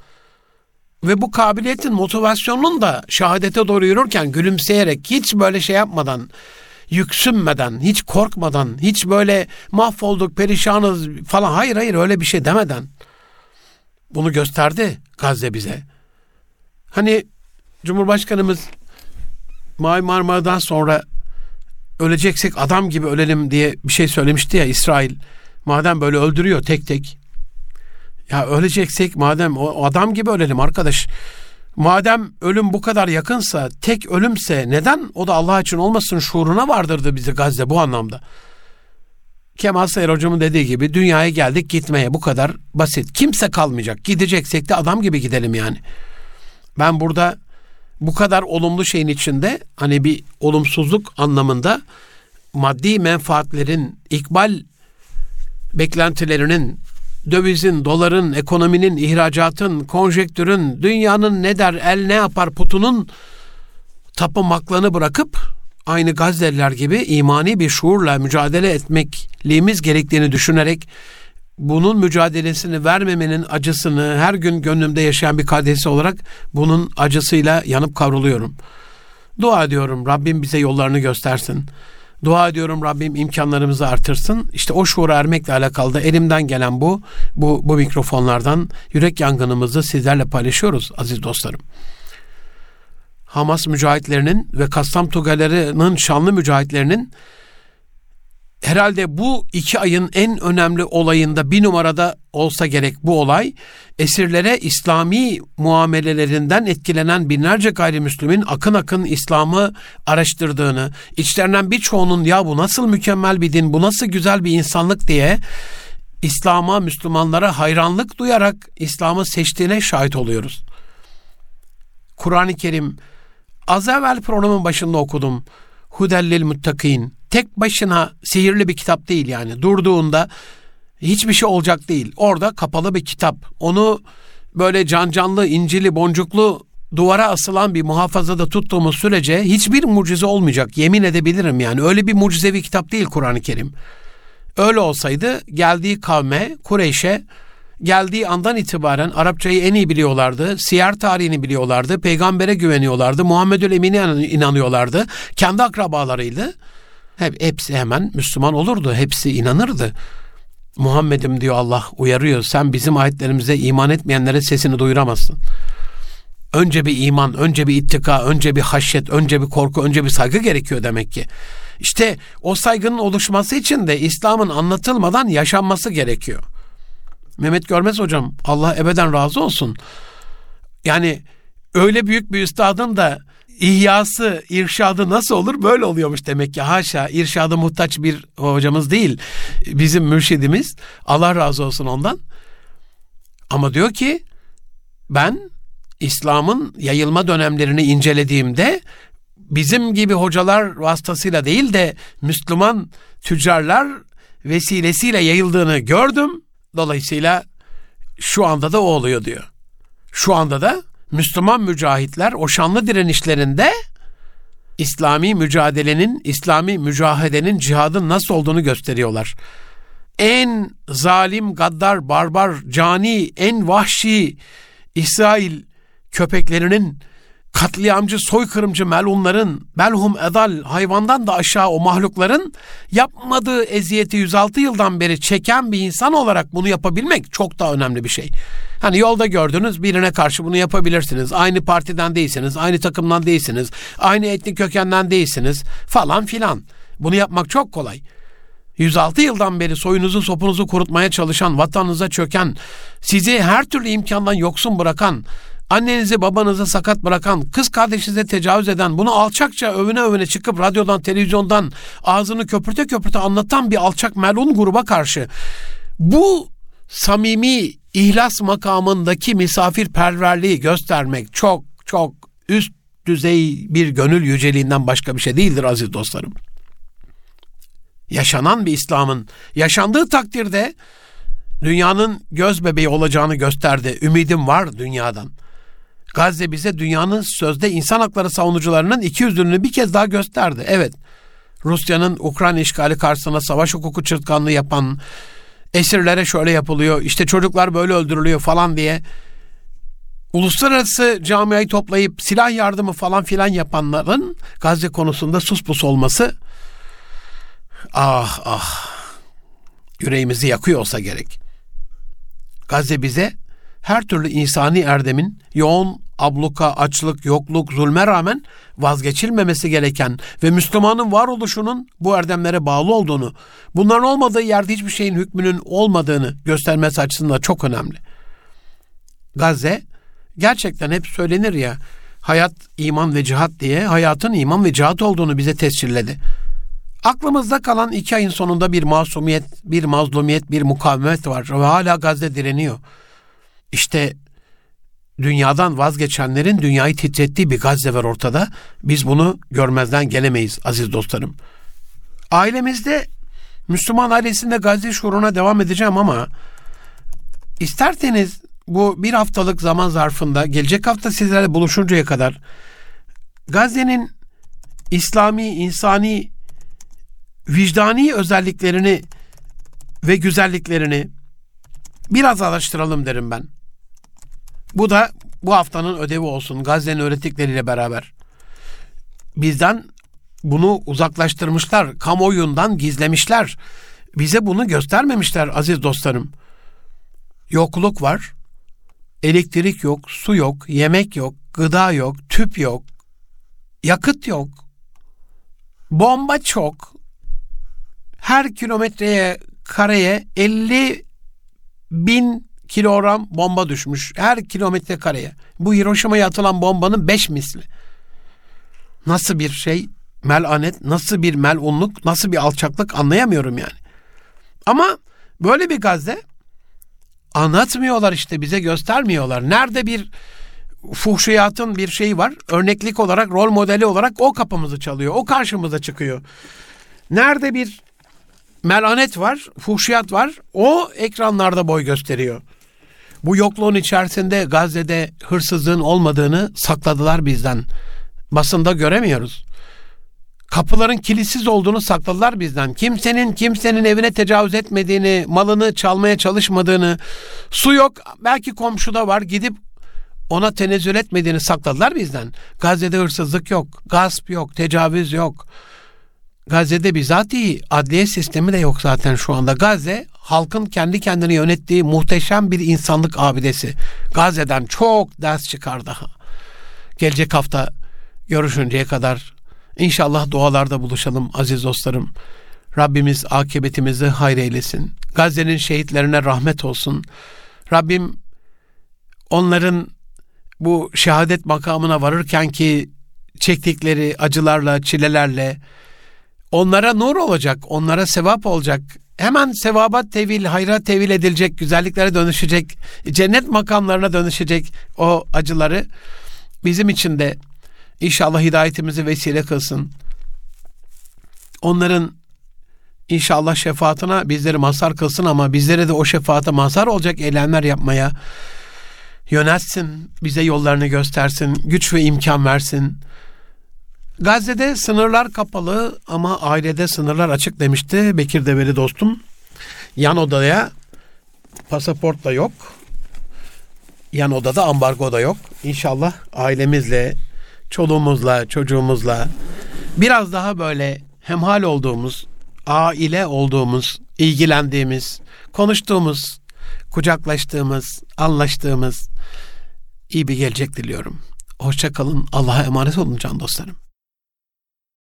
A: ve bu kabiliyetin motivasyonunun da şehadete doğru yürürken gülümseyerek hiç böyle şey yapmadan yüksünmeden, hiç korkmadan, hiç böyle mahvolduk, perişanız falan hayır hayır öyle bir şey demeden bunu gösterdi Gazze bize. Hani Cumhurbaşkanımız Mavi Marmara'dan sonra öleceksek adam gibi ölelim diye bir şey söylemişti ya İsrail. Madem böyle öldürüyor tek tek ya öleceksek madem o adam gibi ölelim arkadaş. Madem ölüm bu kadar yakınsa, tek ölümse neden o da Allah için olmasın şuuruna vardırdı bizi Gazze bu anlamda. Kemal Sayar hocamın dediği gibi dünyaya geldik gitmeye bu kadar basit. Kimse kalmayacak. Gideceksek de adam gibi gidelim yani. Ben burada bu kadar olumlu şeyin içinde hani bir olumsuzluk anlamında maddi menfaatlerin, ikbal beklentilerinin dövizin, doların, ekonominin, ihracatın, konjektürün, dünyanın ne der, el ne yapar putunun tapınmaklığını bırakıp aynı Gazze'liler gibi imani bir şuurla mücadele etmekliğimiz gerektiğini düşünerek bunun mücadelesini vermemenin acısını her gün gönlümde yaşayan bir kardeşi olarak bunun acısıyla yanıp kavruluyorum. Dua ediyorum Rabbim bize yollarını göstersin. Dua ediyorum Rabbim imkanlarımızı artırsın. İşte o şuura ermekle alakalı da elimden gelen bu. Bu, bu mikrofonlardan yürek yangınımızı sizlerle paylaşıyoruz aziz dostlarım. Hamas mücahitlerinin ve Kassam Tugaları'nın şanlı mücahitlerinin herhalde bu iki ayın en önemli olayında bir numarada olsa gerek bu olay esirlere İslami muamelelerinden etkilenen binlerce gayrimüslimin akın akın İslam'ı araştırdığını, içlerinden birçoğunun ya bu nasıl mükemmel bir din, bu nasıl güzel bir insanlık diye İslam'a, Müslümanlara hayranlık duyarak İslam'ı seçtiğine şahit oluyoruz. Kur'an-ı Kerim az evvel programın başında okudum. Hudellil muttakin tek başına sihirli bir kitap değil yani. Durduğunda hiçbir şey olacak değil. Orada kapalı bir kitap. Onu böyle can canlı, incili, boncuklu duvara asılan bir muhafazada tuttuğumuz sürece hiçbir mucize olmayacak. Yemin edebilirim yani. Öyle bir mucizevi kitap değil Kur'an-ı Kerim. Öyle olsaydı geldiği kavme, Kureyş'e geldiği andan itibaren Arapçayı en iyi biliyorlardı. Siyer tarihini biliyorlardı. Peygambere güveniyorlardı. Muhammedül Emin'e inanıyorlardı. Kendi akrabalarıydı. Hep, hepsi hemen Müslüman olurdu. Hepsi inanırdı. Muhammed'im diyor Allah uyarıyor. Sen bizim ayetlerimize iman etmeyenlere sesini duyuramazsın. Önce bir iman, önce bir ittika, önce bir haşyet, önce bir korku, önce bir saygı gerekiyor demek ki. İşte o saygının oluşması için de İslam'ın anlatılmadan yaşanması gerekiyor. Mehmet Görmez hocam Allah ebeden razı olsun. Yani öyle büyük bir üstadın da ihyası, irşadı nasıl olur? Böyle oluyormuş demek ki. Haşa, irşadı muhtaç bir hocamız değil. Bizim mürşidimiz. Allah razı olsun ondan. Ama diyor ki ben İslam'ın yayılma dönemlerini incelediğimde bizim gibi hocalar vasıtasıyla değil de Müslüman tüccarlar vesilesiyle yayıldığını gördüm. Dolayısıyla şu anda da o oluyor diyor. Şu anda da Müslüman mücahitler o şanlı direnişlerinde İslami mücadelenin, İslami mücahedenin, cihadın nasıl olduğunu gösteriyorlar. En zalim, gaddar, barbar, cani, en vahşi İsrail köpeklerinin katliamcı, soykırımcı melunların, belhum edal hayvandan da aşağı o mahlukların yapmadığı eziyeti 106 yıldan beri çeken bir insan olarak bunu yapabilmek çok daha önemli bir şey. Hani yolda gördünüz birine karşı bunu yapabilirsiniz. Aynı partiden değilsiniz, aynı takımdan değilsiniz, aynı etnik kökenden değilsiniz falan filan. Bunu yapmak çok kolay. 106 yıldan beri soyunuzu sopunuzu kurutmaya çalışan, vatanınıza çöken, sizi her türlü imkandan yoksun bırakan, annenizi babanızı sakat bırakan, kız kardeşinize tecavüz eden, bunu alçakça övüne övüne çıkıp radyodan, televizyondan ağzını köpürte köpürte anlatan bir alçak melun gruba karşı bu samimi ihlas makamındaki misafirperverliği göstermek çok çok üst düzey bir gönül yüceliğinden başka bir şey değildir aziz dostlarım. Yaşanan bir İslam'ın yaşandığı takdirde dünyanın göz bebeği olacağını gösterdi. Ümidim var dünyadan. Gazze bize dünyanın sözde insan hakları savunucularının iki yüzlülüğünü bir kez daha gösterdi. Evet, Rusya'nın Ukrayna işgali karşısında savaş hukuku çırtkanlığı yapan, esirlere şöyle yapılıyor, işte çocuklar böyle öldürülüyor falan diye uluslararası camiayı toplayıp silah yardımı falan filan yapanların Gazze konusunda sus pus olması ah ah yüreğimizi yakıyor olsa gerek. Gazze bize her türlü insani erdemin yoğun abluka, açlık, yokluk, zulme rağmen vazgeçilmemesi gereken ve Müslümanın varoluşunun bu erdemlere bağlı olduğunu, bunların olmadığı yerde hiçbir şeyin hükmünün olmadığını göstermesi açısından çok önemli. Gazze gerçekten hep söylenir ya hayat, iman ve cihat diye hayatın iman ve cihat olduğunu bize tescilledi. Aklımızda kalan iki ayın sonunda bir masumiyet, bir mazlumiyet, bir mukavemet var ve hala Gazze direniyor. İşte dünyadan vazgeçenlerin dünyayı titrettiği bir Gazze var ortada. Biz bunu görmezden gelemeyiz aziz dostlarım. Ailemizde Müslüman ailesinde Gazze şuuruna devam edeceğim ama isterseniz bu bir haftalık zaman zarfında gelecek hafta sizlerle buluşuncaya kadar Gazze'nin İslami, insani, vicdani özelliklerini ve güzelliklerini biraz araştıralım derim ben. Bu da bu haftanın ödevi olsun Gazze'nin öğrettikleriyle beraber. Bizden bunu uzaklaştırmışlar, kamuoyundan gizlemişler. Bize bunu göstermemişler aziz dostlarım. Yokluk var, elektrik yok, su yok, yemek yok, gıda yok, tüp yok, yakıt yok, bomba çok. Her kilometreye kareye 50 bin kilogram bomba düşmüş her kilometre kareye. Bu Hiroşima'ya atılan bombanın beş misli. Nasıl bir şey melanet, nasıl bir melunluk, nasıl bir alçaklık anlayamıyorum yani. Ama böyle bir Gazze anlatmıyorlar işte bize göstermiyorlar. Nerede bir fuhşiyatın bir şeyi var. Örneklik olarak, rol modeli olarak o kapımızı çalıyor. O karşımıza çıkıyor. Nerede bir melanet var, fuhşiyat var. O ekranlarda boy gösteriyor. Bu yokluğun içerisinde Gazze'de hırsızlığın olmadığını sakladılar bizden. Basında göremiyoruz. Kapıların kilisiz olduğunu sakladılar bizden. Kimsenin kimsenin evine tecavüz etmediğini, malını çalmaya çalışmadığını, su yok belki komşuda var gidip ona tenezzül etmediğini sakladılar bizden. Gazze'de hırsızlık yok, gasp yok, tecavüz yok. Gazze'de bizatihi adliye sistemi de yok zaten şu anda. Gazze halkın kendi kendini yönettiği muhteşem bir insanlık abidesi. Gazze'den çok ders çıkar daha. Gelecek hafta görüşünceye kadar inşallah dualarda buluşalım aziz dostlarım. Rabbimiz akıbetimizi hayır eylesin. Gazze'nin şehitlerine rahmet olsun. Rabbim onların bu şehadet makamına varırken ki çektikleri acılarla, çilelerle onlara nur olacak, onlara sevap olacak. Hemen sevaba tevil, hayra tevil edilecek, güzelliklere dönüşecek, cennet makamlarına dönüşecek o acıları bizim için de inşallah hidayetimizi vesile kılsın. Onların inşallah şefaatine bizleri mazhar kılsın ama bizlere de o şefaate mazhar olacak eylemler yapmaya yöneltsin, bize yollarını göstersin, güç ve imkan versin. Gazze'de sınırlar kapalı ama ailede sınırlar açık demişti Bekir Develi dostum. Yan odaya pasaport da yok. Yan odada ambargo da yok. İnşallah ailemizle, çoluğumuzla, çocuğumuzla biraz daha böyle hemhal olduğumuz, aile olduğumuz, ilgilendiğimiz, konuştuğumuz, kucaklaştığımız, anlaştığımız iyi bir gelecek diliyorum. Hoşça kalın. Allah'a emanet olun can dostlarım.